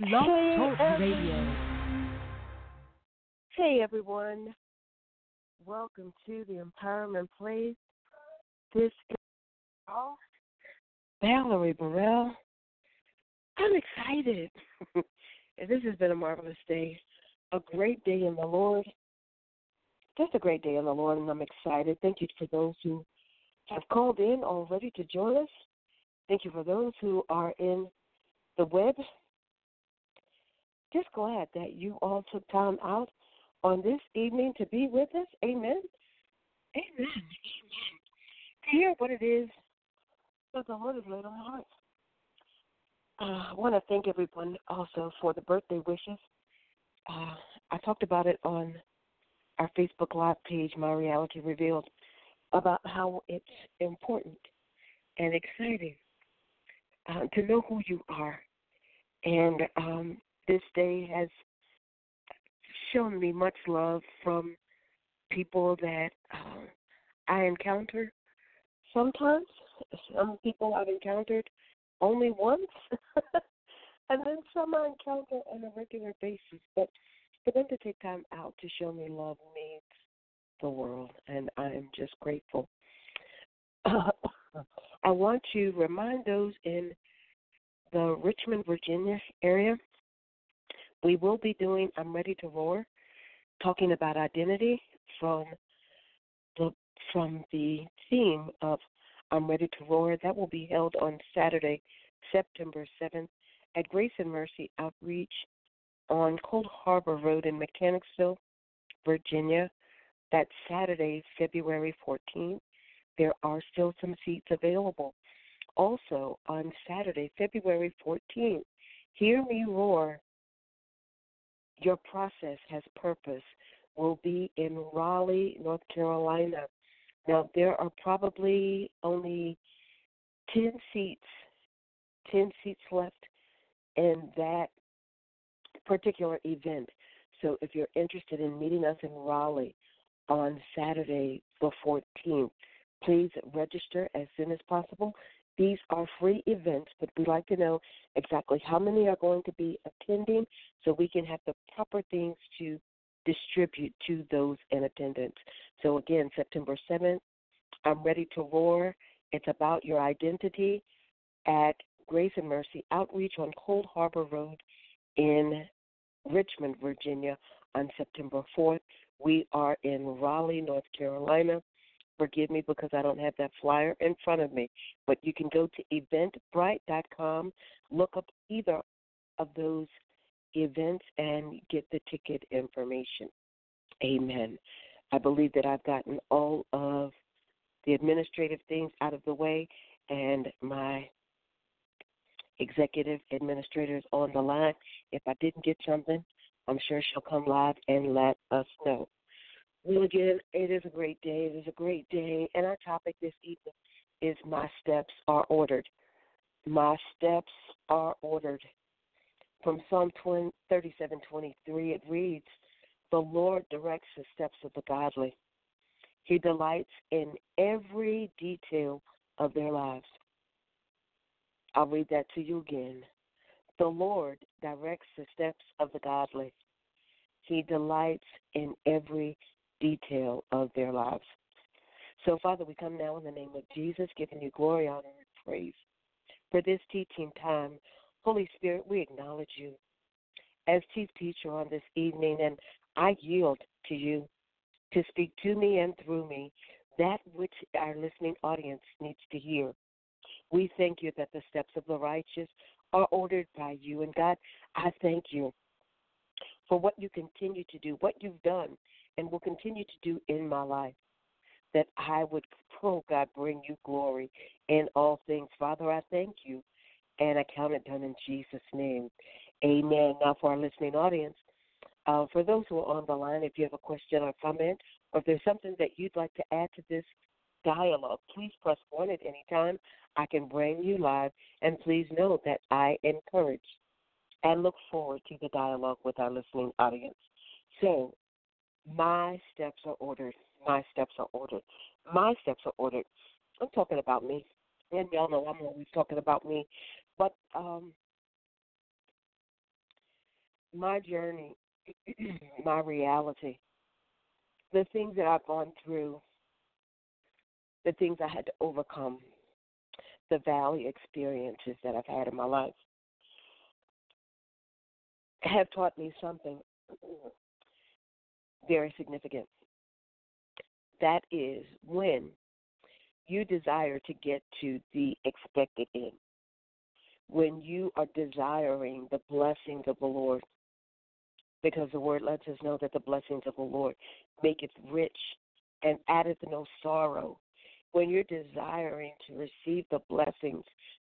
Blog Hey, Talk every- Radio. Hey everyone, welcome to the Empowerment Place. This is Valerie Burrell. I'm excited. this has been a marvelous day, a great day in the Lord. Just a great day in the Lord, and I'm excited. Thank you for those who have called in already to join us. Thank you for those who are in the web. Just glad that you all took time out on this evening to be with us. Amen. Amen. Amen. To hear what it is that the Lord has laid on my heart. Uh, I want to thank everyone also for the birthday wishes. Uh, I talked about it on our Facebook Live page, My Reality Revealed, about how it's important and exciting uh, to know who you are. And um, this day has shown me much love from people that uh, I encounter sometimes. Some people I've encountered only once, and then some I encounter on a regular basis. But for them to take time out to show me love means the world, and I am just grateful. Uh, I want to remind those in the Richmond, Virginia area we will be doing I'm Ready to Roar, talking about identity from the from the theme of I'm Ready to Roar. That will be held on Saturday, September 7th at Grace and Mercy Outreach on Cold Harbor Road in Mechanicsville, Virginia. That's Saturday, February 14th. There are still some seats available. Also, on Saturday, February 14th, Hear Me Roar your process has purpose will be in Raleigh, North Carolina. Now there are probably only ten seats, ten seats left in that particular event. So if you're interested in meeting us in Raleigh on Saturday the 14th, please register as soon as possible. These are free events, but we'd like to know exactly how many are going to be attending so we can have the proper things to distribute to those in attendance. So, again, September 7th, I'm Ready to Roar. It's about your identity at Grace and Mercy Outreach on Cold Harbor Road in Richmond, Virginia on September 4th. We are in Raleigh, North Carolina forgive me because I don't have that flyer in front of me. But you can go to eventbrite.com, look up either of those events, and get the ticket information. Amen. I believe that I've gotten all of the administrative things out of the way, and my executive administrator is on the line. If I didn't get something, I'm sure she'll come live and let us know. Well, again, it is a great day. It is a great day. And our topic this evening is My Steps Are Ordered. My Steps Are Ordered. From Psalm 20, 37 23, it reads, The Lord directs the steps of the godly. He delights in every detail of their lives. I'll read that to you again. The Lord directs the steps of the godly. He delights in every detail of their lives. So, Father, we come now in the name of Jesus, giving you glory, honor, and praise for this teaching time. Holy Spirit, we acknowledge you as chief teacher on this evening, and I yield to you to speak to me and through me that which our listening audience needs to hear. We thank you that the steps of the righteous are ordered by you. And God, I thank you for what you continue to do, what you've done, and will continue to do in my life. That I would, oh God, bring you glory in all things. Father, I thank you, and I count it done in Jesus' name. Amen. Now, for our listening audience, uh, for those who are on the line, if you have a question or comment, or if there's something that you'd like to add to this dialogue, please press one at any time. I can bring you live, and please know that I encourage and look forward to the dialogue with our listening audience. So, my steps are ordered. My steps are ordered. My steps are ordered. I'm talking about me. And y'all know I'm always talking about me. But um, my journey, my reality, the things that I've gone through, the things I had to overcome, the valley experiences that I've had in my life have taught me something very significant. That is when you desire to get to the expected end, when you are desiring the blessings of the Lord, because the word lets us know that the blessings of the Lord maketh rich and addeth no sorrow. When you're desiring to receive the blessings,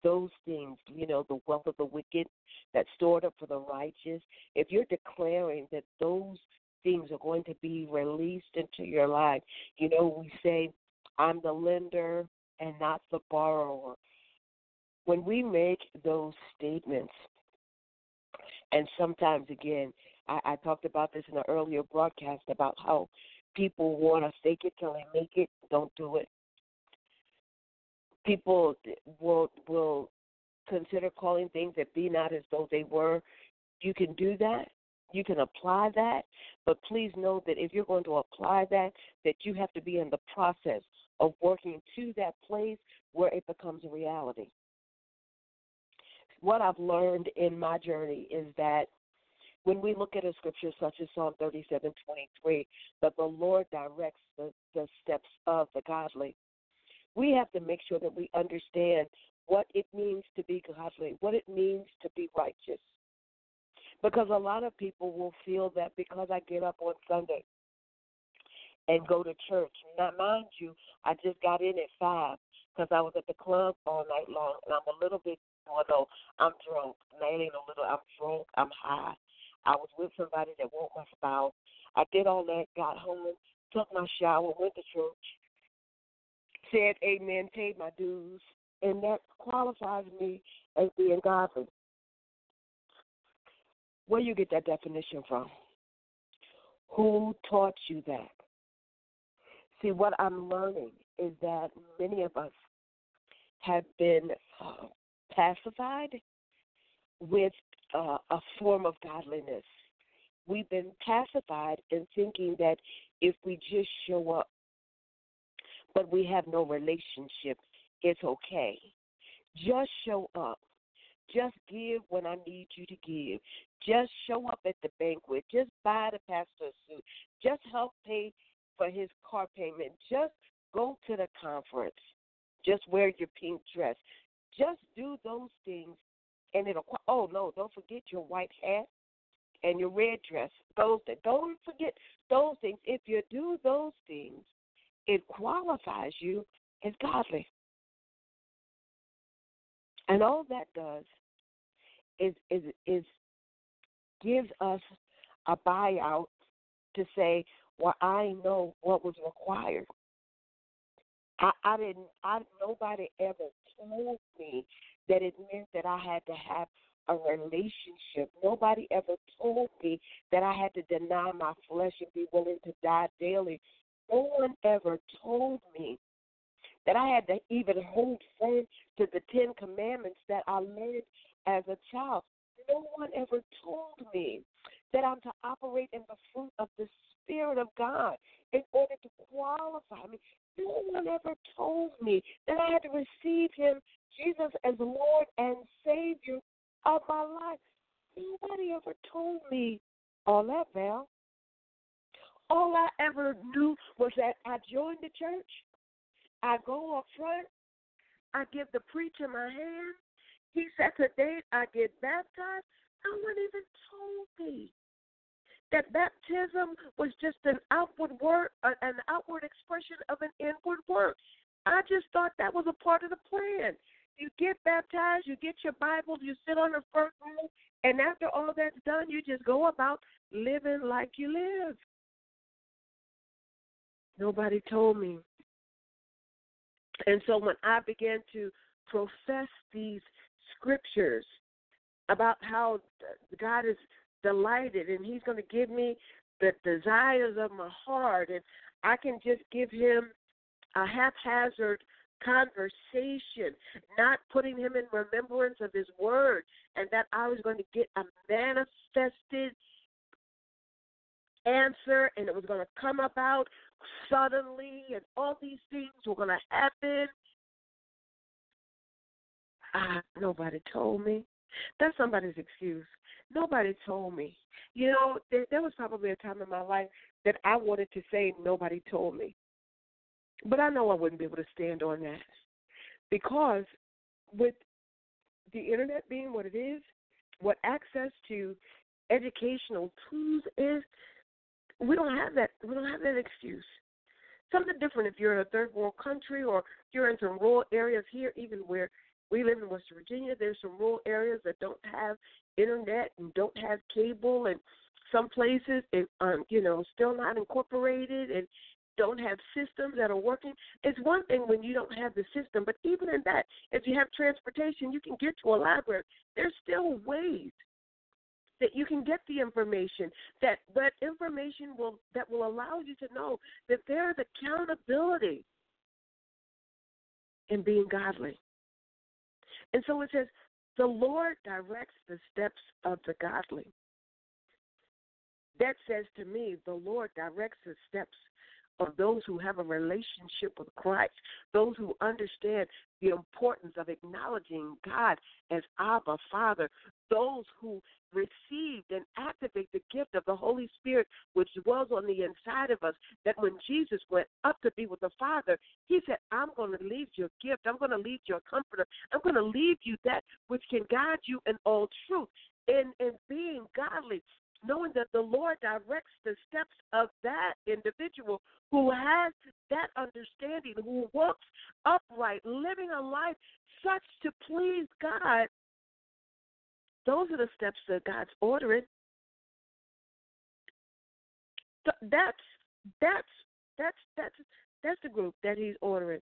those things, you know, the wealth of the wicked that's stored up for the righteous, if you're declaring that those things are going to be released into your life, you know, we say, I'm the lender and not the borrower. When we make those statements, and sometimes again, I, I talked about this in an earlier broadcast about how people want to fake it till they make it. Don't do it. People will will consider calling things that be not as though they were. You can do that. You can apply that, but please know that if you're going to apply that, that you have to be in the process of working to that place where it becomes a reality. What I've learned in my journey is that when we look at a scripture such as Psalm 37 23, that the Lord directs the, the steps of the godly, we have to make sure that we understand what it means to be godly, what it means to be righteous. Because a lot of people will feel that because I get up on Sunday and go to church, now mind you, I just got in at five because I was at the club all night long, and I'm a little bit, although I'm drunk. Ain't a little, I'm drunk, I'm high. I was with somebody that woke my spouse. I did all that, got home, took my shower, went to church, said amen, paid my dues, and that qualifies me as being godly. Where you get that definition from? Who taught you that? See, what I'm learning is that many of us have been uh, pacified with uh, a form of godliness. We've been pacified in thinking that if we just show up, but we have no relationship, it's okay. Just show up. Just give when I need you to give. Just show up at the banquet. Just buy the pastor's suit. Just help pay for his car payment. Just go to the conference. Just wear your pink dress. Just do those things and it'll. Oh no! Don't forget your white hat and your red dress. Those that don't forget those things. If you do those things, it qualifies you as godly. And all that does is is is gives us a buyout to say, well, I know what was required. I, I didn't. I nobody ever told me that it meant that I had to have a relationship. Nobody ever told me that I had to deny my flesh and be willing to die daily. No one ever told me that I had to even hold firm to the Ten Commandments that I learned as a child. No one ever told me that I'm to operate in the fruit of the Spirit of God in order to qualify me. No one ever told me that I had to receive Him, Jesus, as Lord and Savior of my life. Nobody ever told me all that, Val. All I ever knew was that I joined the church. I go up front. I give the preacher my hand. He said, Today. I get baptized. No one even told me that baptism was just an outward word, an outward expression of an inward work. I just thought that was a part of the plan. You get baptized, you get your Bible, you sit on the front row, and after all that's done, you just go about living like you live. Nobody told me. And so when I began to profess these scriptures about how God is delighted and he's going to give me the desires of my heart and I can just give him a haphazard conversation, not putting him in remembrance of his word, and that I was going to get a manifested answer and it was going to come about suddenly and all these things were going to happen. Nobody told me. That's somebody's excuse. Nobody told me. You know, there, there was probably a time in my life that I wanted to say nobody told me. But I know I wouldn't be able to stand on that because with the internet being what it is, what access to educational tools is, we don't have that. We don't have that excuse. Something different if you're in a third world country or you're in some rural areas here, even where we live in West Virginia. There's some rural areas that don't have internet and don't have cable, and some places, it, um, you know, still not incorporated and don't have systems that are working. It's one thing when you don't have the system, but even in that, if you have transportation, you can get to a library. There's still ways that you can get the information that that information will that will allow you to know that there is accountability in being godly. And so it says, the Lord directs the steps of the godly. That says to me, the Lord directs the steps of those who have a relationship with Christ, those who understand the importance of acknowledging God as Abba Father, those who received and activate the gift of the Holy Spirit which dwells on the inside of us. That when Jesus went up to be with the Father, he said, I'm going to leave your gift, I'm going to leave your comforter, I'm going to leave you that which can guide you in all truth. In, in being godly, knowing that the Lord directs the steps of that individual who has that understanding, who walks upright, living a life such to please God. Those are the steps that God's ordering. That's that's that's that's that's the group that He's ordering.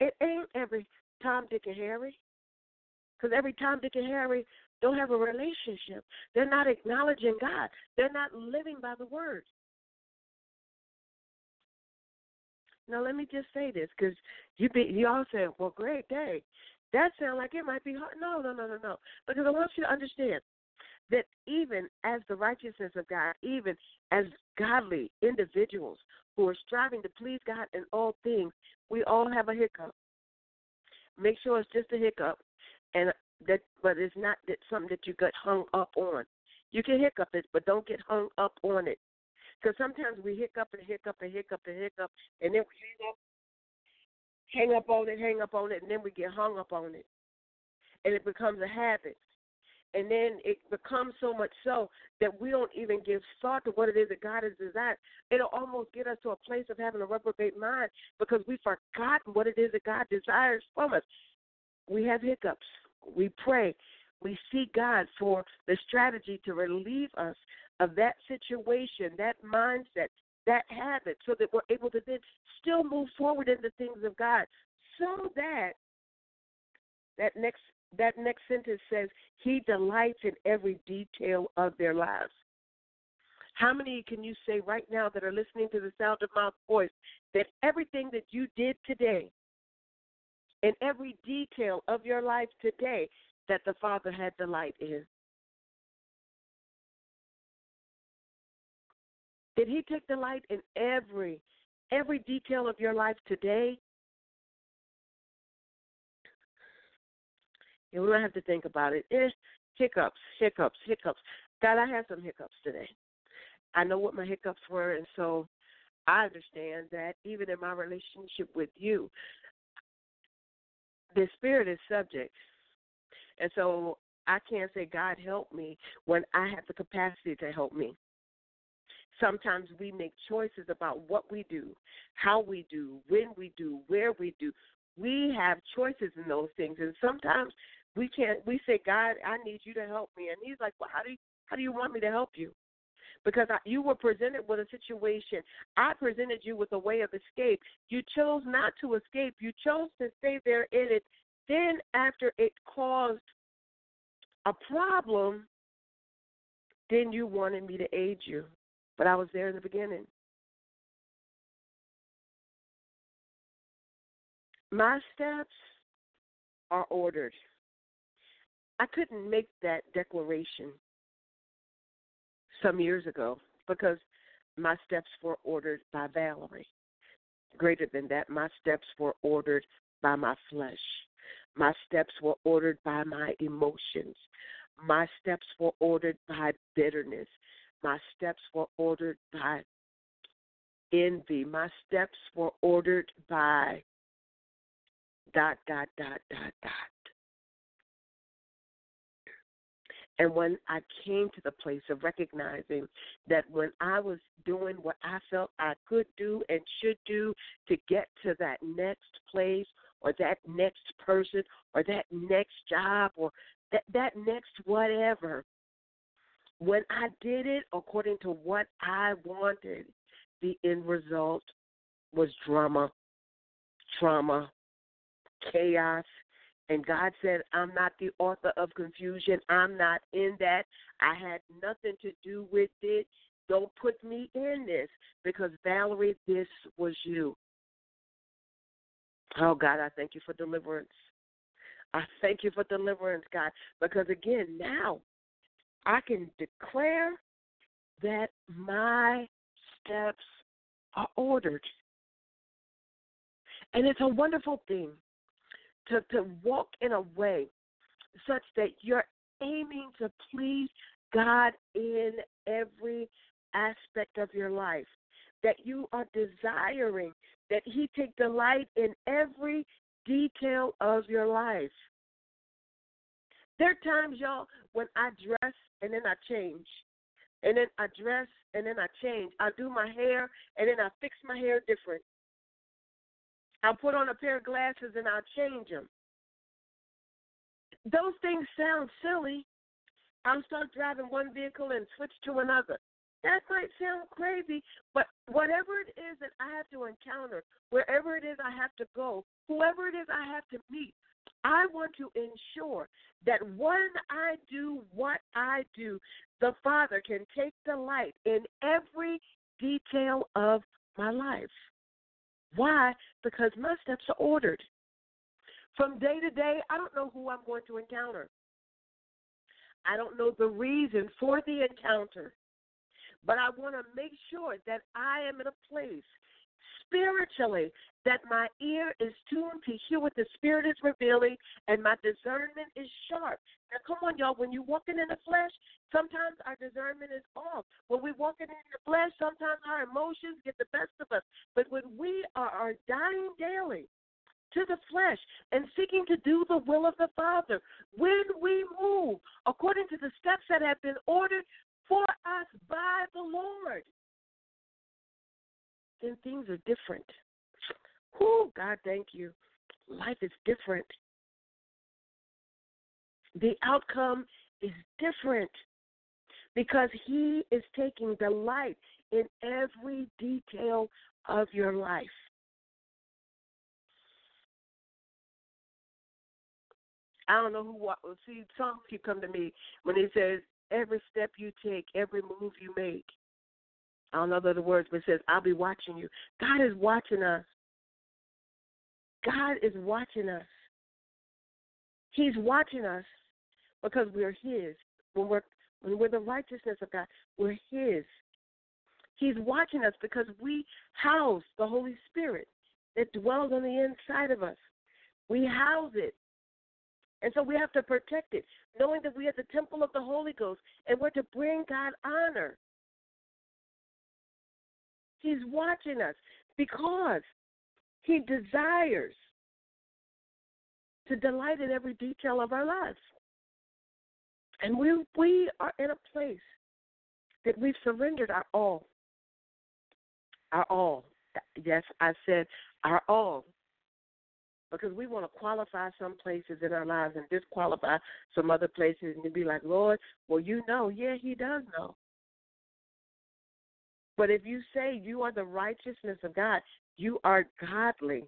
It ain't every Tom, Dick, and Harry. Because every Tom, Dick, and Harry don't have a relationship. They're not acknowledging God. They're not living by the word. Now let me just say this because you be you all said, "Well, great day." That sounds like it might be hard. No, no, no, no, no. Because I want you to understand that even as the righteousness of God, even as godly individuals who are striving to please God in all things, we all have a hiccup. Make sure it's just a hiccup, and that, but it's not that something that you get hung up on. You can hiccup it, but don't get hung up on it. Because sometimes we hiccup and hiccup and hiccup and hiccup, and then we hang up, hang up on it, hang up on it, and then we get hung up on it, and it becomes a habit. And then it becomes so much so that we don't even give thought to what it is that God has designed. It'll almost get us to a place of having a reprobate mind because we've forgotten what it is that God desires from us. We have hiccups we pray. We seek God for the strategy to relieve us of that situation, that mindset, that habit, so that we're able to then still move forward in the things of God. So that that next that next sentence says, He delights in every detail of their lives. How many can you say right now that are listening to the sound of my voice that everything that you did today in every detail of your life today that the Father had delight in? Did he take delight in every every detail of your life today? You don't have to think about it. Eh, hiccups, hiccups, hiccups. God, I had some hiccups today. I know what my hiccups were, and so I understand that even in my relationship with you, the spirit is subject. And so I can't say, God help me when I have the capacity to help me. Sometimes we make choices about what we do, how we do, when we do, where we do. We have choices in those things. And sometimes we can't we say, God, I need you to help me. And he's like, Well, how do you how do you want me to help you? Because I, you were presented with a situation. I presented you with a way of escape. You chose not to escape. You chose to stay there in it. Then, after it caused a problem, then you wanted me to aid you. But I was there in the beginning. My steps are ordered. I couldn't make that declaration some years ago because my steps were ordered by Valerie. Greater than that, my steps were ordered by my flesh. My steps were ordered by my emotions. My steps were ordered by bitterness. My steps were ordered by envy. My steps were ordered by dot, dot, dot, dot, dot. And when I came to the place of recognizing that when I was doing what I felt I could do and should do to get to that next place or that next person or that next job or that that next whatever, when I did it according to what I wanted, the end result was drama, trauma, chaos. And God said, I'm not the author of confusion. I'm not in that. I had nothing to do with it. Don't put me in this because, Valerie, this was you. Oh, God, I thank you for deliverance. I thank you for deliverance, God, because again, now I can declare that my steps are ordered. And it's a wonderful thing to, to walk in a way such that you're aiming to please God in every aspect of your life, that you are desiring that He take delight in every detail of your life. There are times, y'all, when I dress and then I change. And then I dress and then I change. I do my hair and then I fix my hair different. I'll put on a pair of glasses and I'll change them. Those things sound silly. I'll start driving one vehicle and switch to another. That might sound crazy, but whatever it is that I have to encounter, wherever it is I have to go, whoever it is I have to meet, I want to ensure that when I do what I do, the Father can take delight in every detail of my life. Why? Because my steps are ordered. From day to day, I don't know who I'm going to encounter. I don't know the reason for the encounter. But I want to make sure that I am in a place spiritually that my ear is tuned to hear what the Spirit is revealing and my discernment is sharp. Now, come on, y'all. When you're walking in the flesh, sometimes our discernment is off. When we're walking in the flesh, sometimes our emotions get the best of us. But when we are, are dying daily, to the flesh and seeking to do the will of the Father. When we move according to the steps that have been ordered for us by the Lord, then things are different. Oh, God, thank you. Life is different. The outcome is different because He is taking delight in every detail of your life. I don't know who. See, some keep come to me when he says, every step you take, every move you make. I don't know the other words, but it says, I'll be watching you. God is watching us. God is watching us. He's watching us because we're His. When we're when we're the righteousness of God, we're His. He's watching us because we house the Holy Spirit that dwells on the inside of us. We house it. And so we have to protect it, knowing that we are the temple of the Holy Ghost and we're to bring God honor. He's watching us because He desires to delight in every detail of our lives. And we we are in a place that we've surrendered our all. Our all. Yes, I said our all because we want to qualify some places in our lives and disqualify some other places and be like, Lord, well, you know, yeah, He does know. But if you say you are the righteousness of God, you are godly,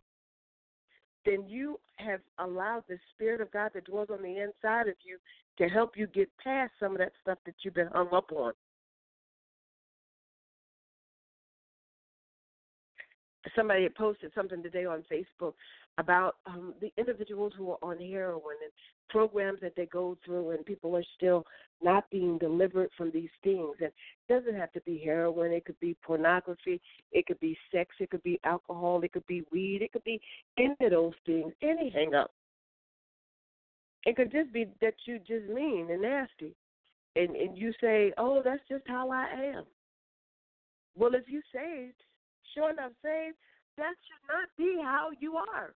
then you have allowed the Spirit of God that dwells on the inside of you to help you get past some of that stuff that you've been hung up on. Somebody had posted something today on Facebook about um, the individuals who are on heroin and programs that they go through, and people are still not being delivered from these things. And it doesn't have to be heroin; it could be pornography, it could be sex, it could be alcohol, it could be weed, it could be any of those things, any hang up. It could just be that you just mean and nasty, and and you say, "Oh, that's just how I am." Well, if you saved, sure enough saved, that should not be how you are.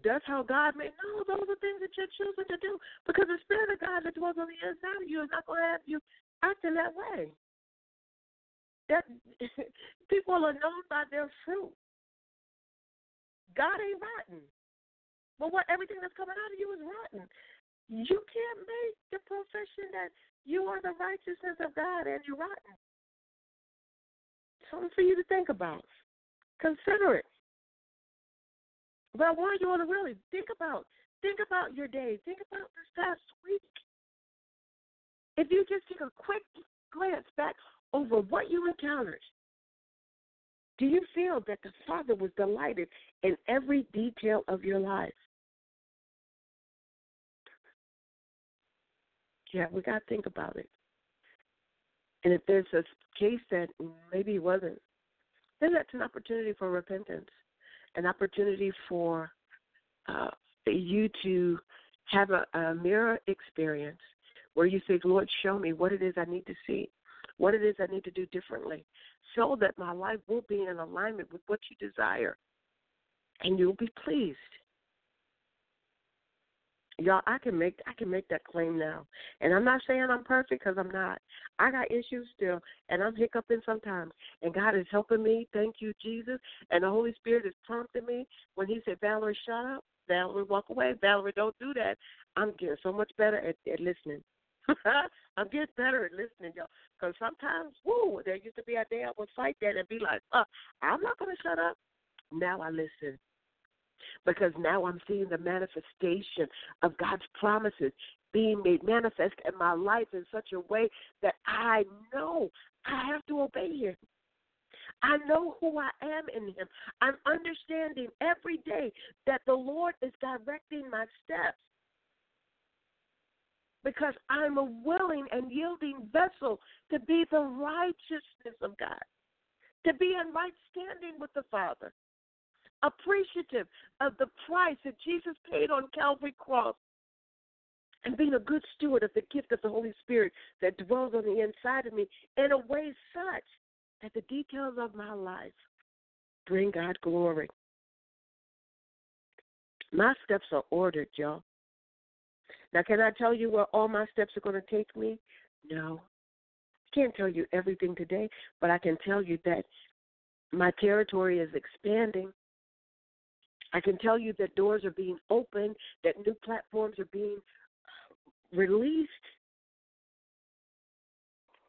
That's how God made. No, those are things that you're choosing to do because the Spirit of God that dwells on the inside of you is not going to have you acting that way. That people are known by their fruit. God ain't rotten, but what everything that's coming out of you is rotten. You can't make the profession that you are the righteousness of God and you're rotten. Something for you to think about. Consider it. But I want you all to really think about think about your day. Think about this past week. If you just take a quick glance back over what you encountered, do you feel that the Father was delighted in every detail of your life? Yeah, we got to think about it. And if there's a case that maybe wasn't, then that's an opportunity for repentance an opportunity for uh, you to have a, a mirror experience where you say, Lord, show me what it is I need to see, what it is I need to do differently, so that my life will be in alignment with what you desire, and you'll be pleased. Y'all, I can make I can make that claim now, and I'm not saying I'm perfect because I'm not. I got issues still, and I'm hiccuping sometimes. And God is helping me. Thank you, Jesus. And the Holy Spirit is prompting me when He said, "Valerie, shut up. Valerie, walk away. Valerie, don't do that." I'm getting so much better at, at listening. I'm getting better at listening, y'all. Because sometimes, woo, there used to be a day I would fight that and be like, uh, I'm not going to shut up. Now I listen because now I'm seeing the manifestation of God's promises being made manifest in my life in such a way that I know I have to obey Him. I know who I am in Him. I'm understanding every day that the Lord is directing my steps because I'm a willing and yielding vessel to be the righteousness of God, to be in right standing with the Father appreciative of the price that Jesus paid on Calvary Cross and being a good steward of the gift of the Holy Spirit that dwells on the inside of me in a way such that the details of my life bring God glory. My steps are ordered, y'all. Now, can I tell you where all my steps are going to take me? No. I can't tell you everything today, but I can tell you that my territory is expanding I can tell you that doors are being opened, that new platforms are being uh, released,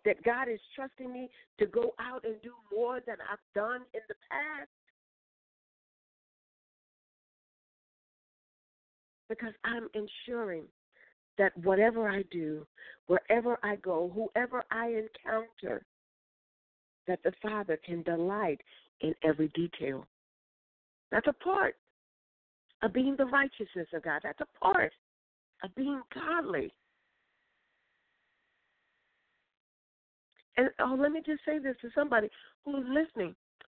that God is trusting me to go out and do more than I've done in the past. Because I'm ensuring that whatever I do, wherever I go, whoever I encounter, that the Father can delight in every detail. That's a part of being the righteousness of God. That's a part of being godly. And oh, let me just say this to somebody who's listening.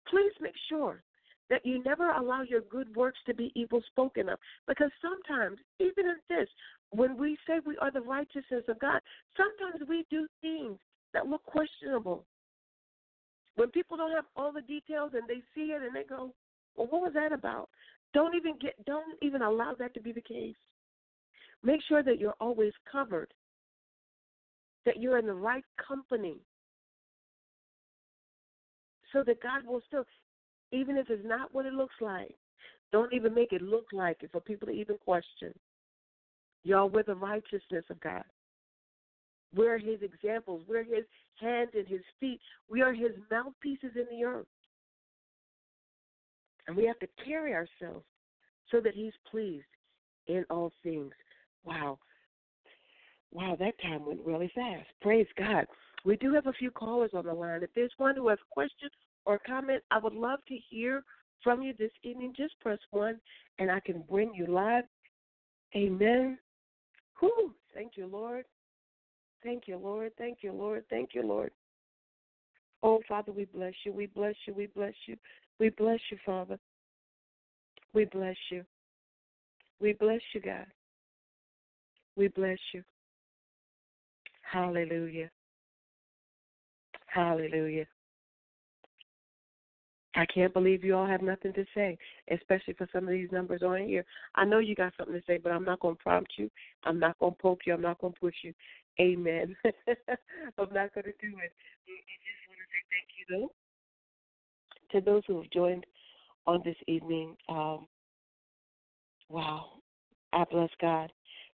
Please make sure that you never allow your good works to be evil spoken of. Because sometimes, even in this, when we say we are the righteousness of God, sometimes we do things that look questionable. When people don't have all the details and they see it and they go, Well, what was that about? Don't even get don't even allow that to be the case. Make sure that you're always covered. That you're in the right company. So that God will still even if it's not what it looks like, don't even make it look like it for people to even question. Y'all, we're the righteousness of God. We're his examples. We're his hands and his feet. We are his mouthpieces in the earth. And we have to carry ourselves so that He's pleased in all things. Wow. Wow, that time went really fast. Praise God. We do have a few callers on the line. If there's one who has a question or comment, I would love to hear from you this evening. Just press one and I can bring you live. Amen. Whew. Thank you, Lord. Thank you, Lord. Thank you, Lord. Thank you, Lord. Oh, Father, we bless you. We bless you. We bless you. We bless you, Father. We bless you. We bless you, God. We bless you. Hallelujah. Hallelujah. I can't believe you all have nothing to say, especially for some of these numbers on here. I know you got something to say, but I'm not going to prompt you. I'm not going to poke you. I'm not going to push you. Amen. I'm not going to do it. I just say thank you, though, to those who have joined on this evening. Um, wow. I bless God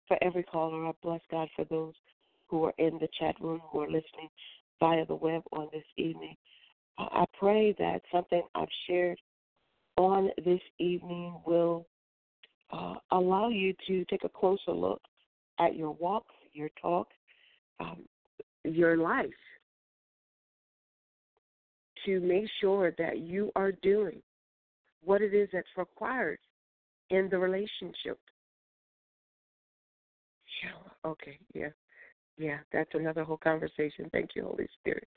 for every caller. I bless God for those who are in the chat room, who are listening via the web on this evening. I pray that something I've shared on this evening will uh, allow you to take a closer look at your walk, your talk, um, your life, to make sure that you are doing what it is that's required in the relationship. Yeah, okay, yeah. Yeah, that's another whole conversation. Thank you, Holy Spirit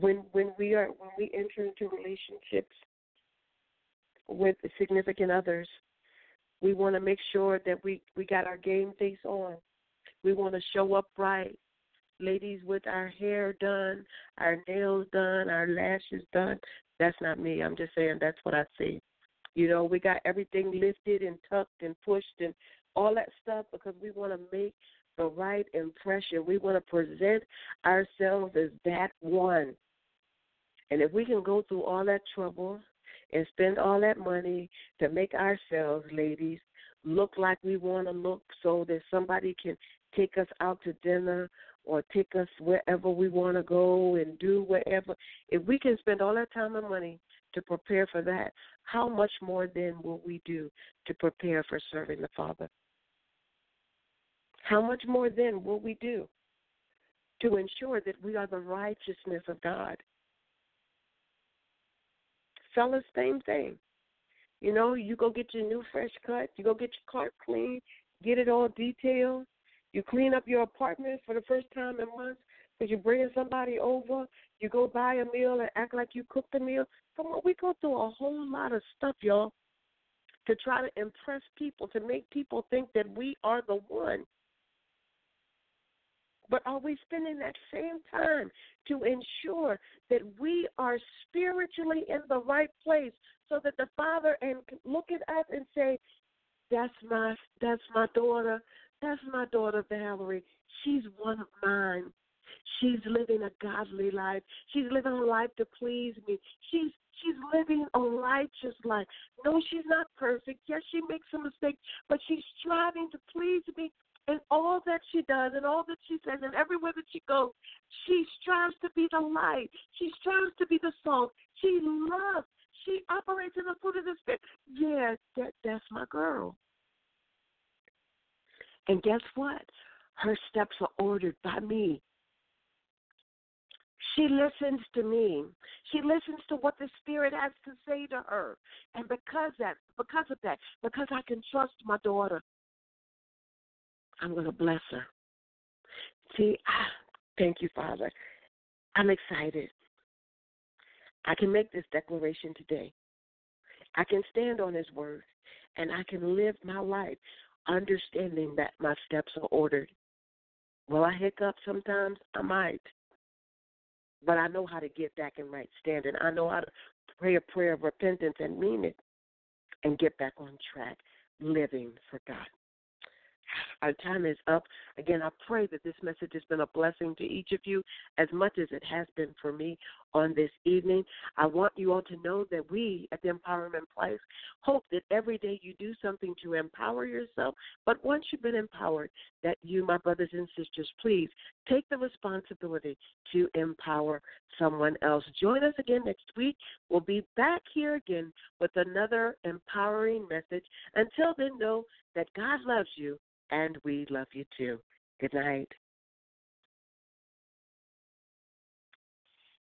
when when we are when we enter into relationships with significant others, we want to make sure that we we got our game face on. We want to show up right. Ladies with our hair done, our nails done, our lashes done. That's not me. I'm just saying that's what I see. You know, we got everything lifted and tucked and pushed and all that stuff because we want to make the right impression. We want to present ourselves as that one. And if we can go through all that trouble and spend all that money to make ourselves, ladies, look like we want to look so that somebody can take us out to dinner or take us wherever we want to go and do whatever, if we can spend all that time and money to prepare for that, how much more then will we do to prepare for serving the Father? How much more then will we do to ensure that we are the righteousness of God? Fellas, same thing. You know, you go get your new fresh cut, you go get your car clean, get it all detailed. You clean up your apartment for the first time in months because you're bringing somebody over. You go buy a meal and act like you cooked the meal. Come on, we go through a whole lot of stuff, y'all, to try to impress people, to make people think that we are the one. But are we spending that same time to ensure that we are spiritually in the right place so that the Father and look at us and say, That's my that's my daughter. That's my daughter Valerie. She's one of mine. She's living a godly life. She's living a life to please me. She's she's living a righteous life. No, she's not perfect. Yes, she makes some mistakes, but she's striving to please me in all that she does and all that she says and everywhere that she goes, she strives to be the light. She strives to be the salt. She loves. She operates in the fruit of the spirit. Yeah, that that's my girl. And guess what? Her steps are ordered by me. She listens to me. She listens to what the Spirit has to say to her. And because that because of that, because I can trust my daughter, I'm going to bless her. See, ah, thank you, Father. I'm excited. I can make this declaration today. I can stand on His word and I can live my life understanding that my steps are ordered. Will I hiccup sometimes? I might. But I know how to get back in right standing. I know how to pray a prayer of repentance and mean it and get back on track living for God. Our time is up. Again, I pray that this message has been a blessing to each of you as much as it has been for me on this evening. I want you all to know that we at the Empowerment Place hope that every day you do something to empower yourself, but once you've been empowered, that you, my brothers and sisters, please take the responsibility to empower someone else. Join us again next week. We'll be back here again with another empowering message. Until then, know that God loves you and we love you too. Good night.